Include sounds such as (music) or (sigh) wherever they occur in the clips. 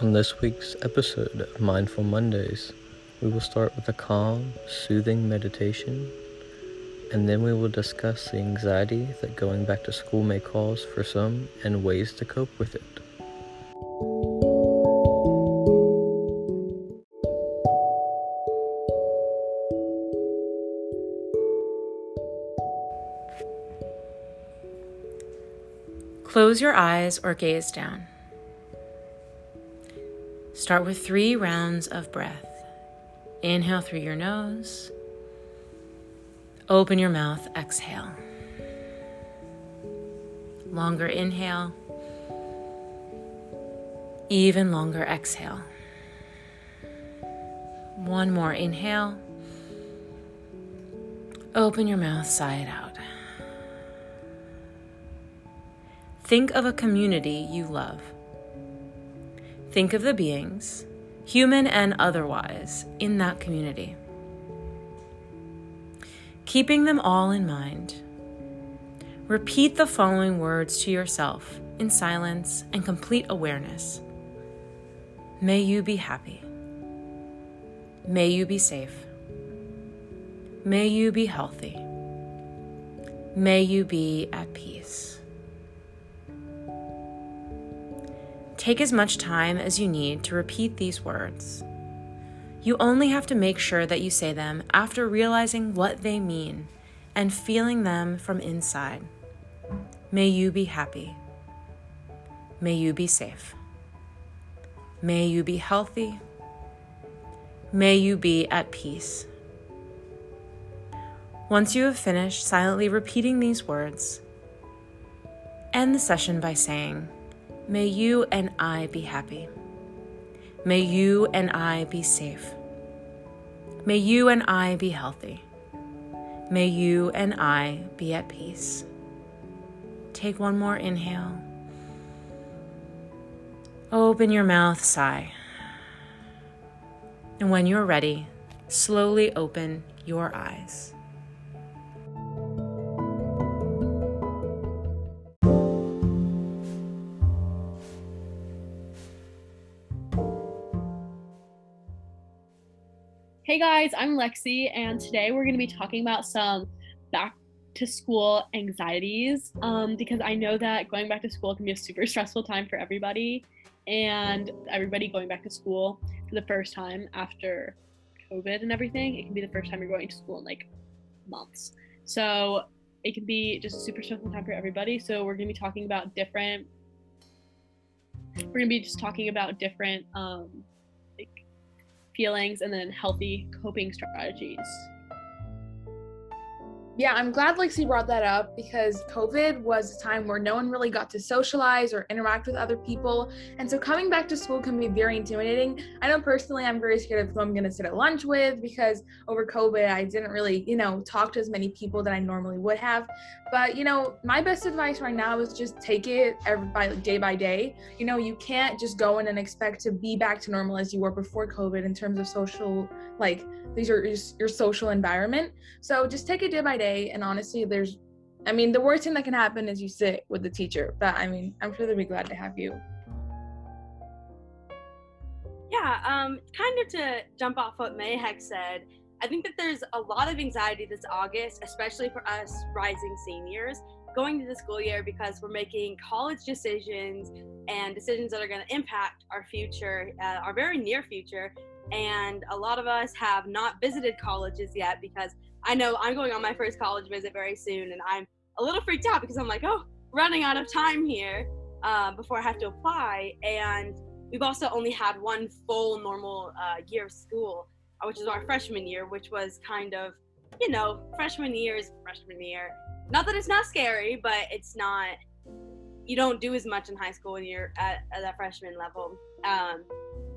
On this week's episode of Mindful Mondays, we will start with a calm, soothing meditation, and then we will discuss the anxiety that going back to school may cause for some and ways to cope with it. Close your eyes or gaze down. Start with three rounds of breath. Inhale through your nose. Open your mouth, exhale. Longer inhale. Even longer exhale. One more inhale. Open your mouth, sigh it out. Think of a community you love. Think of the beings, human and otherwise, in that community. Keeping them all in mind, repeat the following words to yourself in silence and complete awareness. May you be happy. May you be safe. May you be healthy. May you be at peace. Take as much time as you need to repeat these words. You only have to make sure that you say them after realizing what they mean and feeling them from inside. May you be happy. May you be safe. May you be healthy. May you be at peace. Once you have finished silently repeating these words, end the session by saying, May you and I be happy. May you and I be safe. May you and I be healthy. May you and I be at peace. Take one more inhale. Open your mouth, sigh. And when you're ready, slowly open your eyes. Guys, I'm Lexi, and today we're going to be talking about some back to school anxieties um, because I know that going back to school can be a super (laughs) stressful time for everybody, and everybody going back to school for the first time after COVID and everything. It can be the first time you're going to school in like months. So it can be just a super stressful time for everybody. So we're going to be talking about different. We're going to be just talking about different um, feelings and then healthy coping strategies. Yeah, I'm glad Lexi brought that up because COVID was a time where no one really got to socialize or interact with other people. And so coming back to school can be very intimidating. I know personally, I'm very scared of who I'm going to sit at lunch with because over COVID, I didn't really, you know, talk to as many people that I normally would have. But, you know, my best advice right now is just take it every, by, day by day. You know, you can't just go in and expect to be back to normal as you were before COVID in terms of social, like, these are your, your social environment. So just take it day by day. And honestly, there's, I mean, the worst thing that can happen is you sit with the teacher. But I mean, I'm sure they'll be glad to have you. Yeah, um, kind of to jump off what Mayhek said, I think that there's a lot of anxiety this August, especially for us rising seniors going to the school year because we're making college decisions and decisions that are going to impact our future, uh, our very near future, and a lot of us have not visited colleges yet because I know I'm going on my first college visit very soon, and I'm a little freaked out because I'm like, oh, running out of time here uh, before I have to apply. And we've also only had one full normal uh, year of school, uh, which is our freshman year, which was kind of, you know, freshman year is freshman year. Not that it's not scary, but it's not. You don't do as much in high school when you're at, at that freshman level. Um,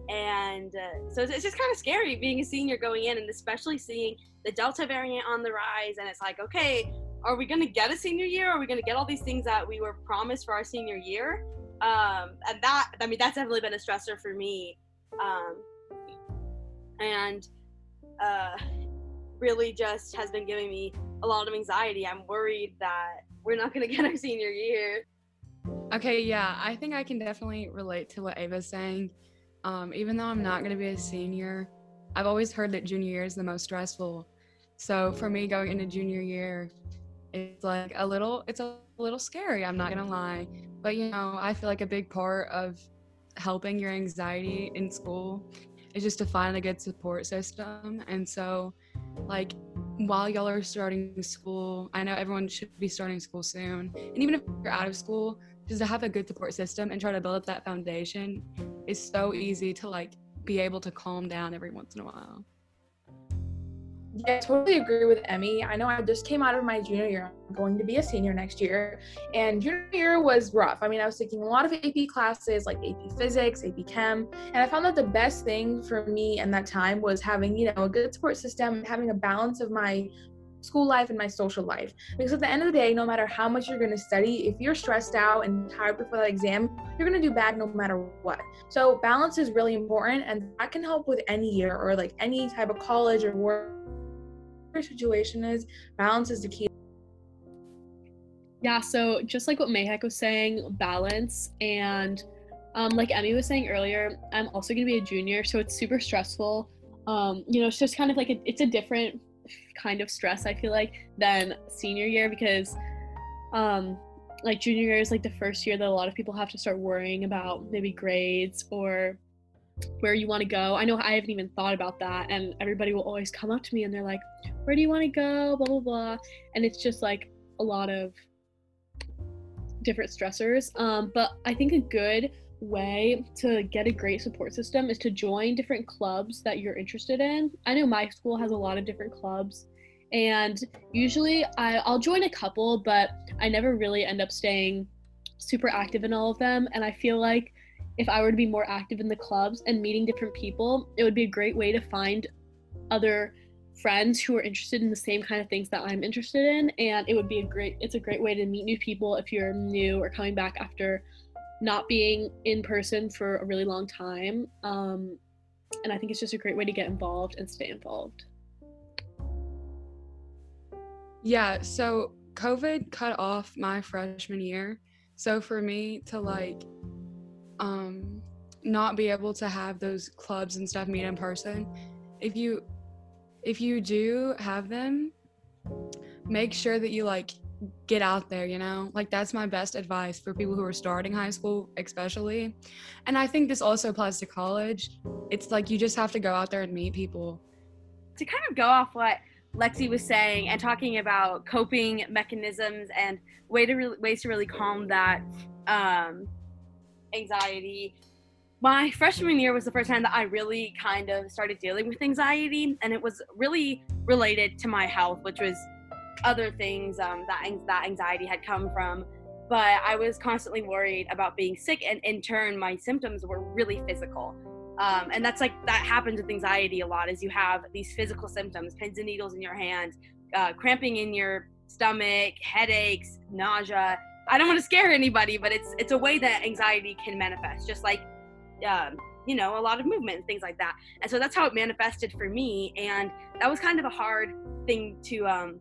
and uh, so it's, just kind of scary being a senior going in and especially seeing the delta variant on the rise and it's like okay are we going to get a senior year? Are we going to get all these things that we were promised for our senior year? Um, and that i mean that's definitely been a stressor for me um, and uh, really just has been giving me a lot of anxiety. I'm worried that we're not going (laughs) to get our senior year. Okay yeah i think i can definitely relate to what ava's saying um, even though I'm not going to be a senior, I've always heard that junior year is the most stressful. So for me, going into junior year, it's like a little, it's a little scary. I'm not going to lie. But, you know, I feel like a big part of helping your anxiety in school is just to find a good support system. And so, like, while y'all are starting school, I know everyone should be starting school soon. And even if you're out of school, just to have a good support system and try to build up that foundation is so easy to like be able to calm down every once in a while. Yeah, I totally agree with Emmy. I know I just came out of my junior year. I'm going to be a senior next year. And junior year was rough. I mean, I was taking a lot of AP classes like AP Physics, AP Chem. And I found that the best thing for me in that time was having, you know, a good support system, having a balance of my school life and my social life. Because at the end of the day, no matter how much you're going to study, if you're stressed out and tired before that exam, you're going to do bad no matter what. So balance is really important, and that can help with any year or like any type of college or work situation is. Balance is the key. Yeah, so just like what Mayhek was saying, balance and um, like Emmy was saying earlier, I'm also gonna be a junior, so it's super stressful. Um, you know, it's just kind of like a, it's a different kind of stress I feel like than senior year because um like junior year is like the first year that a lot of people have to start worrying about maybe grades or where you want to go. I know I haven't even thought about that and everybody will always come up to me and they're like, "Where do you want to go?" blah blah blah. And it's just like a lot of different stressors. Um, but I think a good way to get a great support system is to join different clubs that you're interested in. I know my school has a lot of different clubs, and usually I, I'll join a couple, but I never really end up staying super active in all of them. And I feel like if I were to be more active in the clubs and meeting different people, it would be a great way to find other friends who are interested in the same kind of things that I'm interested in and it would be a great it's a great way to meet new people if you're new or coming back after not being in person for a really long time. Um, and I think it's just a great way to get involved and stay involved. Yeah, so COVID cut off my freshman year. So for me to like um not be able to have those clubs and stuff meet in person, if you if you do have them, make sure that you like get out there, you know? Like that's my best advice for people who are starting high school, especially. And I think this also applies to college. It's like you just have to go out there and meet people. To kind of go off what Lexi was saying and talking about coping mechanisms and way to re- ways to really calm that um, anxiety. My freshman year was the first time that I really kind of started dealing with anxiety, and it was really related to my health, which was other things um, that that anxiety had come from. But I was constantly worried about being sick, and in turn, my symptoms were really physical. Um, and that's like that happens with anxiety a lot. Is you have these physical symptoms, pins and needles in your hands, uh, cramping in your stomach, headaches, nausea. I don't want to scare anybody, but it's it's a way that anxiety can manifest, just like um, you know a lot of movement and things like that. And so that's how it manifested for me, and that was kind of a hard thing to um,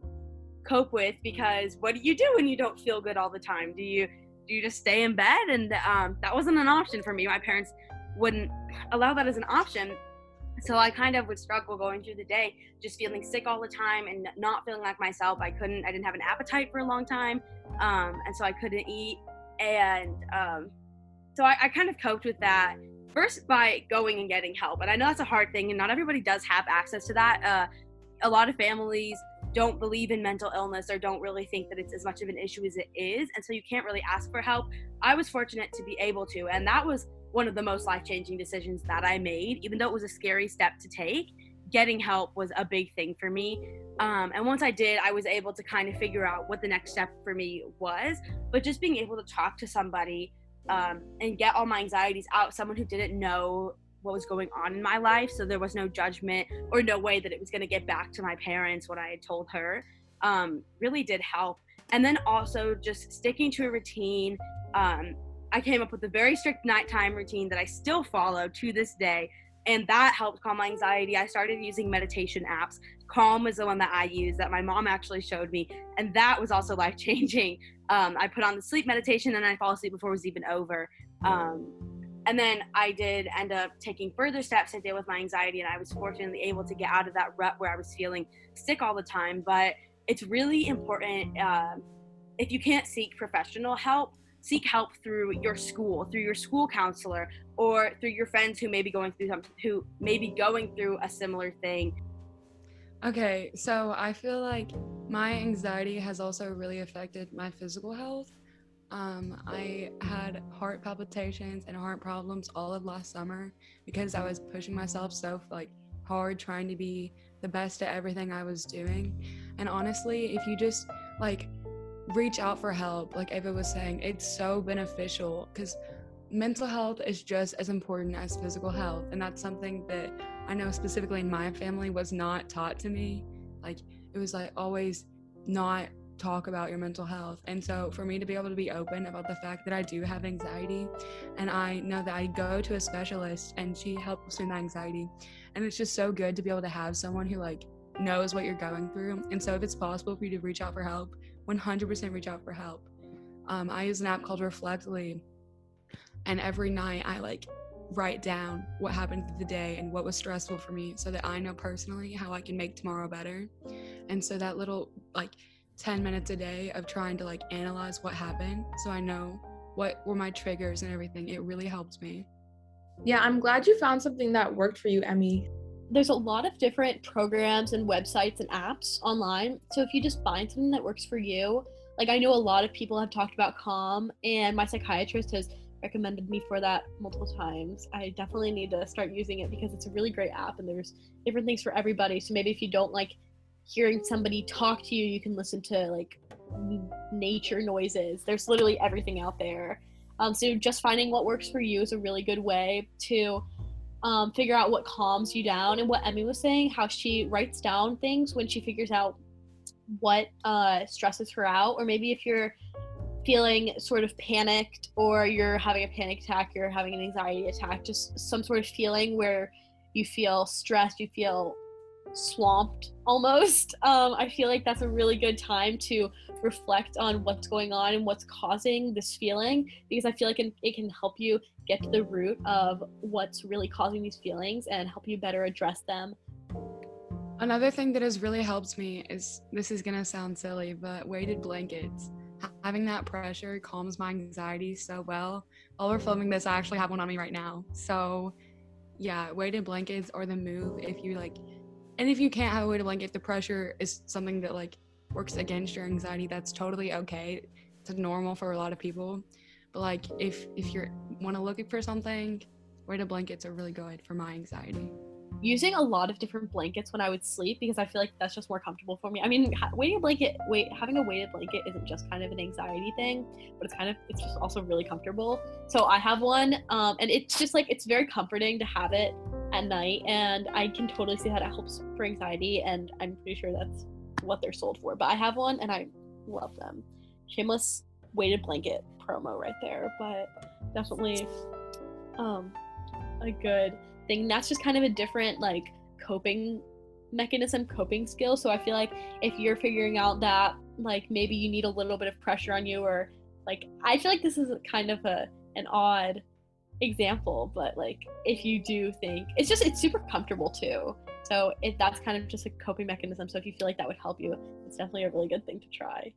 cope with because what do you do when you don't feel good all the time? Do you do you just stay in bed? And um, that wasn't an option for me. My parents wouldn't allow that as an option. So I kind of would struggle going through the day, just feeling sick all the time and not feeling like myself. I couldn't, I didn't have an appetite for a long time. Um, and so I couldn't eat. And um, so I, I kind of coped with that first by going and getting help. And I know that's a hard thing, and not everybody does have access to that. Uh, a lot of families don't believe in mental illness or don't really think that it's as much of an issue as it is. And so you can't really ask for help. I was fortunate to be able to. And that was one of the most life changing decisions that I made, even though it was a scary step to take. Getting help was a big thing for me. Um, and once I did, I was able to kind of figure out what the next step for me was. But just being able to talk to somebody um, and get all my anxieties out, someone who didn't know what was going on in my life. So there was no judgment or no way that it was going to get back to my parents what I had told her. Um, really did help. And then also just sticking to a routine. Um, I came up with a very strict nighttime routine that I still follow to this day. And that helped calm my anxiety. I started using meditation apps. Calm was the one that I used that my mom actually showed me. And that was also life changing. (laughs) Um, I put on the sleep meditation and I fall asleep before it was even over. Um, and then I did end up taking further steps to deal with my anxiety, and I was fortunately able to get out of that rut where I was feeling sick all the time. But it's really important uh, if you can't seek professional help, seek help through your school, through your school counselor, or through your friends who may be going through something, who may be going through a similar thing. Okay, so I feel like my anxiety has also really affected my physical health. Um, I had heart palpitations and heart problems all of last summer because I was pushing myself so like hard trying to be the best at everything I was doing. And honestly, if you just like reach out for help, like Ava was saying, it's so beneficial because mental health is just as important as physical health. And that's something that I know specifically in my family was not taught to me. Like it was like always not talk about your mental health. And so for me to be able to be open about the fact that I do have anxiety and I know that I go to a specialist and she helps with my anxiety. And it's just so good to be able to have someone who like knows what you're going through. And so if it's possible for you to reach out for help, 100% reach out for help. Um, I use an app called Reflectly. And every night I like write down what happened the day and what was stressful for me so that I know personally how I can make tomorrow better. And so that little like 10 minutes a day of trying to like analyze what happened so I know what were my triggers and everything. It really helped me. Yeah, I'm glad you found something that worked for you, Emmy. There's a lot of different programs and websites and apps online. So if you just find something that works for you, like I know a lot of people have talked about Calm, and my psychiatrist has recommended me for that multiple times. I definitely need to start using it because it's a really great app and there's different things for everybody. So maybe if you don't like hearing somebody talk to you, you can listen to like nature noises. There's literally everything out there. Um, so just finding what works for you is a really good way to um, figure out what calms you down. And what Emmy was saying, how she writes down things when she figures out what uh, stresses her out, or maybe if you're feeling sort of panicked or you're having a panic attack, you're having an anxiety attack, just some sort of feeling where you feel stressed, you feel swamped almost. (laughs) Um, I feel like that's a really good time to reflect on what's going on and what's causing this feeling because I feel like it, it can help you get to the root of what's really causing these feelings and help you better address them. Another thing that has really helped me is this is gonna sound silly, but weighted blankets. Having that pressure calms my anxiety so well. While we're filming this, I actually have one on me right now. So, yeah, weighted blankets or the move if you like and if you can't have a way to blanket, if the pressure is something that like works against your anxiety, that's totally okay. It's normal for a lot of people. But like if if you're want to look for something, weighted blankets are really good for my anxiety using a lot of different blankets when I would sleep because I feel like that's just more comfortable for me. I mean, weighting a blanket, wait, having a weighted blanket isn't just kind of an anxiety thing, but it's kind of it's just also really comfortable. So I have one, um, and it's just like it's very comforting to have it at night, and I can totally see how that helps for anxiety, and I'm pretty sure that's what they're sold for. But I have one, and I love them. Shameless weighted blanket promo right there, but definitely um, a good thing. That's just kind of a different like coping mechanism, coping skill. So I feel like if you're figuring out that like maybe you need a little bit of pressure on you or like I feel like this is kind of a an odd example, but like if you do think it's just it's super comfortable too. So if that's kind of just a coping mechanism. So if you feel like that would help you, it's definitely a really good thing to try.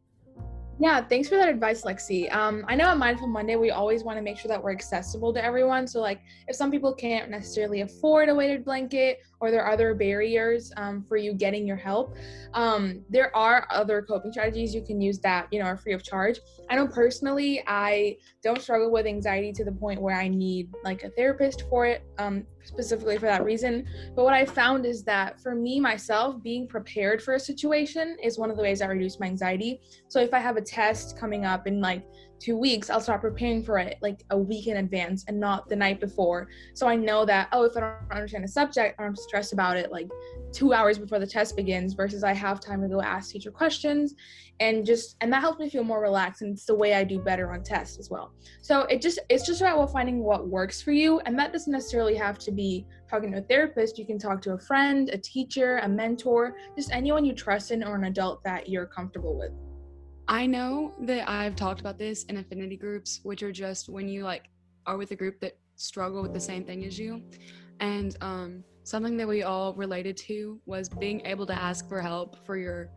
Yeah, thanks for that advice, Lexi. Um, I know on Mindful Monday, we always want to make sure that we're accessible to everyone. So, like, if some people can't necessarily afford a weighted blanket or there are other barriers um, for you getting your help, um, there are other coping strategies you can use that, you know, are free of charge. I know personally, I don't struggle with anxiety to the point where I need like a therapist for it, um, specifically for that reason. But what I found is that for me, myself, being prepared for a situation is one of the ways I reduce my anxiety. So if I have a test coming up in like two weeks, I'll start preparing for it like a week in advance and not the night before. So I know that, oh, if I don't understand a subject, I'm stressed about it like two hours before the test begins versus I have time to go ask teacher questions and just and that helps me feel more relaxed and it's the way I do better on tests as well. So it just it's just about finding what works for you and that doesn't necessarily have to be talking to a therapist. You can talk to a friend, a teacher, a mentor, just anyone you trust in or an adult that you're comfortable with. I know that I've talked about this in affinity groups, which are just when you like are with a group that struggle with the same thing as you. And um, something that we all related to was being able to ask for help for your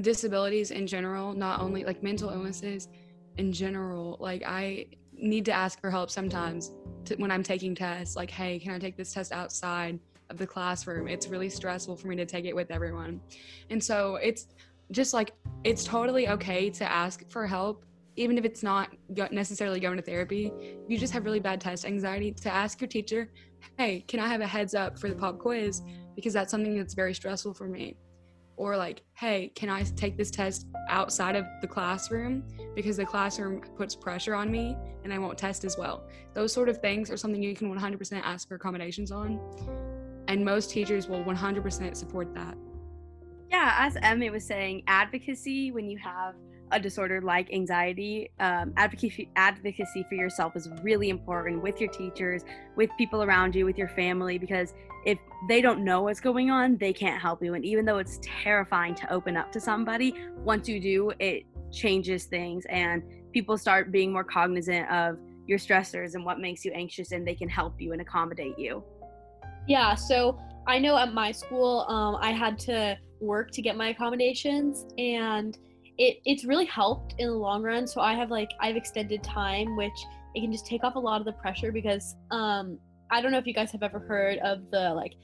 disabilities in general, not only like mental illnesses in general. Like, I need to ask for help sometimes to, when I'm taking tests. Like, hey, can I take this test outside of the classroom? It's really stressful for me to take it with everyone. And so it's just like, it's totally okay to ask for help even if it's not necessarily going to therapy, you just have really bad test anxiety, to ask your teacher, hey, can I have a heads up for the pop quiz? Because that's something that's very stressful for me. Or like, hey, can I take this test outside of the classroom? Because the classroom puts pressure on me and I won't test as well. Those sort of things are something you can 100% ask for accommodations on. And most teachers will 100% support that. Yeah, as Emmy was saying, advocacy when you have a disorder like anxiety, um, advocacy advocacy for yourself is really important with your teachers, with people around you, with your family, because if they don't know what's going on, they can't help you. And even though it's terrifying to open up to somebody, once you do, it changes things, and people start being more cognizant of your stressors and what makes you anxious, and they can help you and accommodate you. Yeah. So I know at my school, um, I had to work to get my accommodations and it it's really helped in the long run. So I have like I've extended time, which it can just take off a lot of the pressure because um I don't know if you guys have ever heard of the like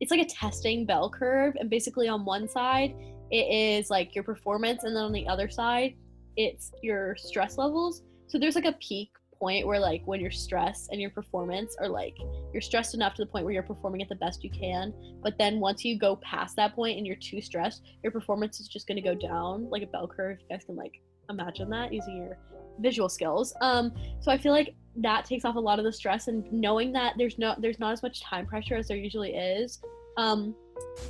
it's like a testing bell curve and basically on one side it is like your performance and then on the other side it's your stress levels. So there's like a peak point where like when you're stressed and your performance are like you're stressed enough to the point where you're performing at the best you can but then once you go past that point and you're too stressed your performance is just going to go down like a bell curve. You guys can like imagine that using your visual skills. Um so i feel like that takes off a lot of the stress and knowing that there's no there's not as much time pressure as there usually is um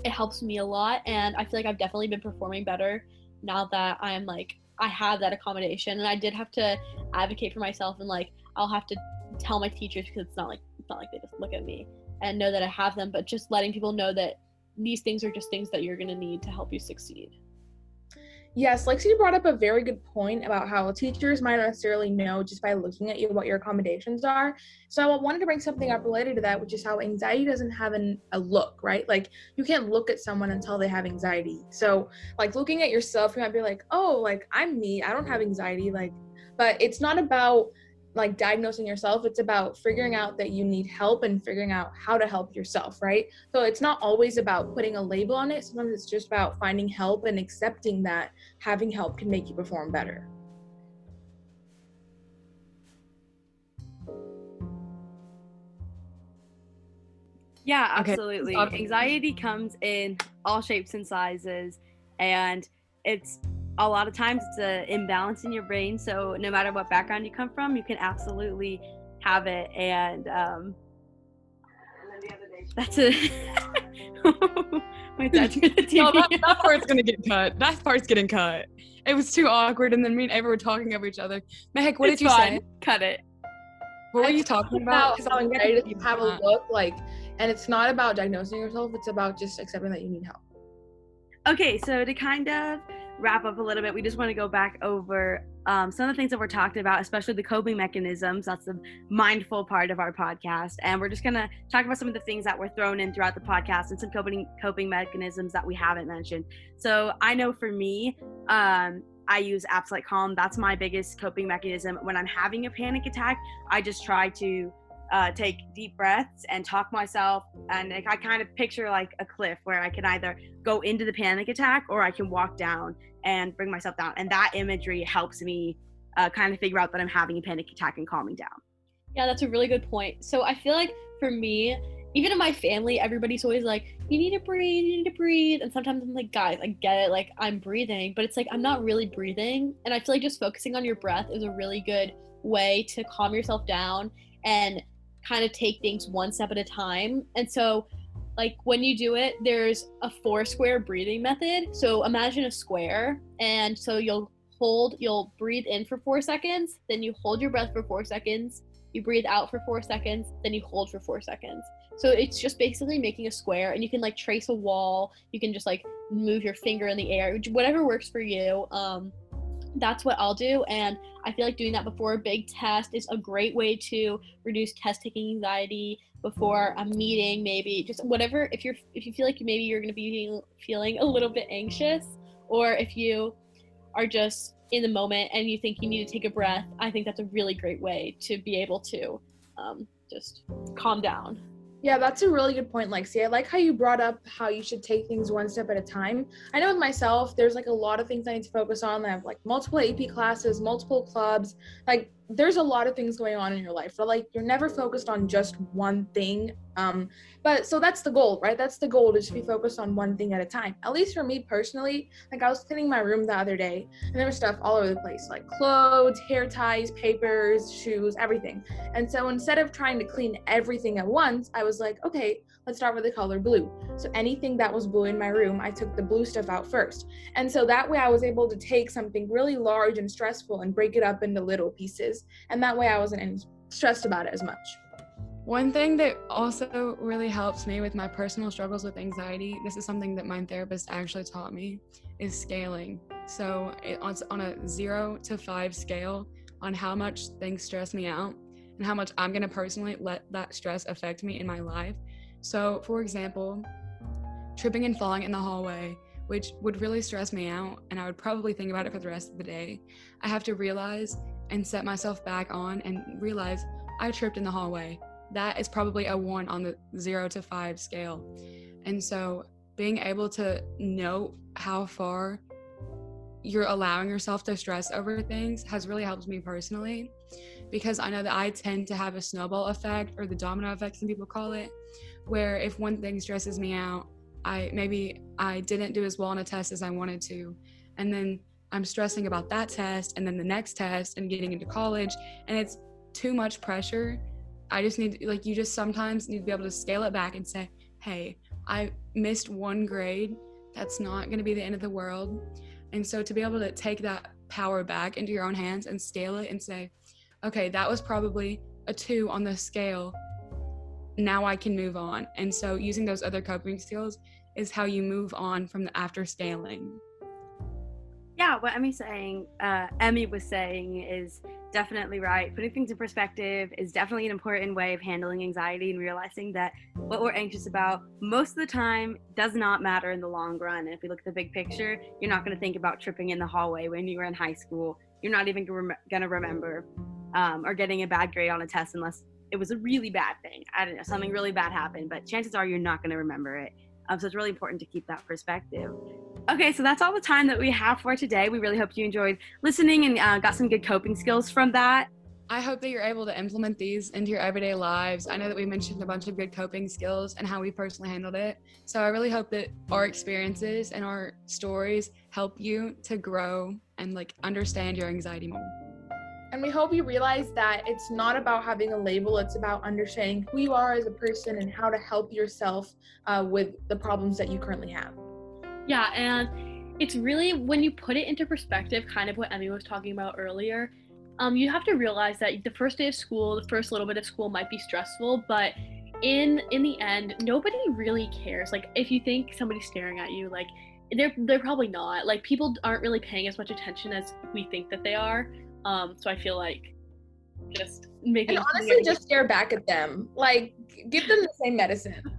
it helps me a lot and i feel like i've definitely been performing better now that i'm like I have that accommodation, and I did have to advocate for myself, and like I'll have to tell my teachers because it's not like it's not like they just look at me and know that I have them, but just letting people know that these things are just things that you're gonna need to help you succeed. Yes, Lexi brought up a very good point about how teachers might not necessarily know just by looking at you what your accommodations are. So I wanted to bring something up related to that, which is how anxiety doesn't have an, a look, right? Like you can't look at someone until they have anxiety. So like looking at yourself, you might be like, oh, like I'm me, I don't have anxiety, like, but it's not about like diagnosing yourself it's about figuring out that you need help and figuring out how to help yourself right? So it's not always about putting a label on it. Sometimes it's just about finding help and accepting that having help can make you perform better. Yeah absolutely. Okay. anxiety comes in all shapes and sizes and it's a lot of times it's an imbalance in your brain. So no matter what background you come from, you can absolutely have it. And um, that's a. (laughs) My dad's gonna (laughs) no, that, that (laughs) part's gonna get cut. That part's getting cut. It was too awkward, and then me and Ava were talking over each other. Mehek, what it's did you fine. say? Cut it. What were you talking about? Because I'm to have a look like, and it's not about diagnosing yourself. It's about just accepting that you need help. Okay, so to kind of wrap up a little bit, we just want to go back over um, some of the things that we're talking about, especially the coping mechanisms. That's the mindful part of our podcast. And we're just going to talk about some of the things that were thrown in throughout the podcast and some coping, coping mechanisms that we haven't mentioned. So I know for me, um, I use apps like Calm. That's my biggest coping mechanism. When I'm having a panic attack, I just try to uh, take deep breaths and talk myself. And i kind of picture like a cliff where i can either go into the panic attack or i can walk down and bring myself down. And that imagery helps me uh, kind of figure out that i'm having a panic attack and calming down. Yeah that's a really good point. So i feel like for me even in my family everybody's always like you need to breathe you need to breathe. And sometimes i'm like guys i get it like i'm breathing. But it's like i'm not really breathing. And i feel like just focusing on your breath is a really good way to calm yourself down and kind of take things one step at a time. And so, like when you do it, there's a four square breathing method. So imagine a square, and so you'll hold, you'll breathe in for four seconds, then you hold your breath for four seconds, you breathe out for four seconds, then you hold for four seconds. So it's just basically making a square, and you can like trace a wall. You can just like move your finger in the air, whatever works for you. Um, that's what I'll do. And I feel like doing that before a big test is a great way to reduce test taking anxiety before a meeting, maybe just whatever. If you're if you feel like maybe you're gonna be feeling a little bit anxious, or if you are just in the moment and you think you need to take a breath, I think that's a really great way to be able to um, just calm down. Yeah, that's a really good point, Lexi. I like how you brought up how you should take things one step at a time. I know with myself, there's like a lot of things I need to focus on. I have like multiple AP classes, multiple clubs. Like there's a lot of things going on in your life. But like you're never focused on just one thing. Um, but so that's the goal, right? That's the goal to just be focused on one thing at a time. At least for me personally, like I was cleaning my room the other day and there was stuff all over the place, like clothes, hair ties, papers, shoes, everything. And so instead of trying to clean everything at once, I was like, okay, let's start with the color blue. So anything that was blue in my room, I took the blue stuff out first. And so that way I was able to take something really large and stressful and break it up into little pieces. And that way I wasn't stressed about it as much. One thing that also really helps me with my personal struggles with anxiety, this is something that my therapist actually taught me, is scaling. So it's on a zero to five scale on how much things stress me out and how much I'm going to personally let that stress affect me in my life. So, for example, tripping and falling in the hallway, which would really stress me out, and I would probably think about it for the rest of the day, I have to realize and set myself back on and realize I tripped in the hallway. That is probably a one on the zero to five scale. And so being able to know how far you're allowing yourself to stress over things has really helped me personally because I know that I tend to have a snowball effect or the domino effect, some people call it, where if one thing stresses me out, I maybe I didn't do as well on a test as I wanted to. And then I'm stressing about that test and then the next test and getting into college. And it's too much pressure I just need like you just sometimes need to be able to scale it back and say, "Hey, I missed one grade. That's not going to be the end of the world." And so to be able to take that power back into your own hands and scale it and say, "Okay, that was probably a 2 on the scale. Now I can move on." And so using those other coping skills is how you move on from the after scaling. Yeah, what Emmy's saying, uh, Emmy was saying is definitely right. Putting things in perspective is definitely an important way of handling anxiety and realizing that what we're anxious about most of the time does not matter in the long run. And if we look at the big picture, you're not going to think about tripping in the hallway when you were in high school. You're not even going to remember um, or getting a bad grade on a test unless it was a really bad thing. I don't know, something really bad happened, but chances are you're not going to remember it. Um, so it's really important to keep that perspective. Okay, so that's all the time that we have for today. We really hope you enjoyed listening and uh, got some good coping skills from that. I hope that you're able to implement these into your everyday lives. I know that we mentioned a bunch of good coping skills and how we personally handled it. So I really hope that our experiences and our stories help you to grow and like understand your anxiety more. And we hope you realize that it's not about having a label, it's about understanding who you are as a person and how to help yourself uh, with the problems that you currently have. Yeah, and it's really when you put it into perspective, kind of what Emmy was talking about earlier. Um, you have to realize that the first day of school, the first little bit of school might be stressful, but in in the end, nobody really cares. Like if you think somebody's staring at you, like they're they're probably not. Like people aren't really paying as much attention as we think that they are. Um, so I feel like just making and honestly just stare back at them. Like give them the same medicine. (laughs)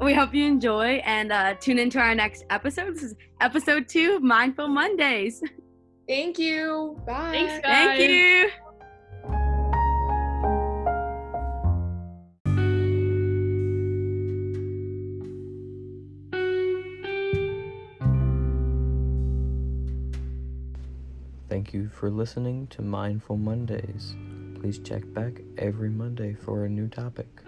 we hope you enjoy and uh, tune into our next episode. This is episode two of Mindful Mondays. Thank you. Bye. Thanks, guys. Thank you. You for listening to Mindful Mondays. Please check back every Monday for a new topic.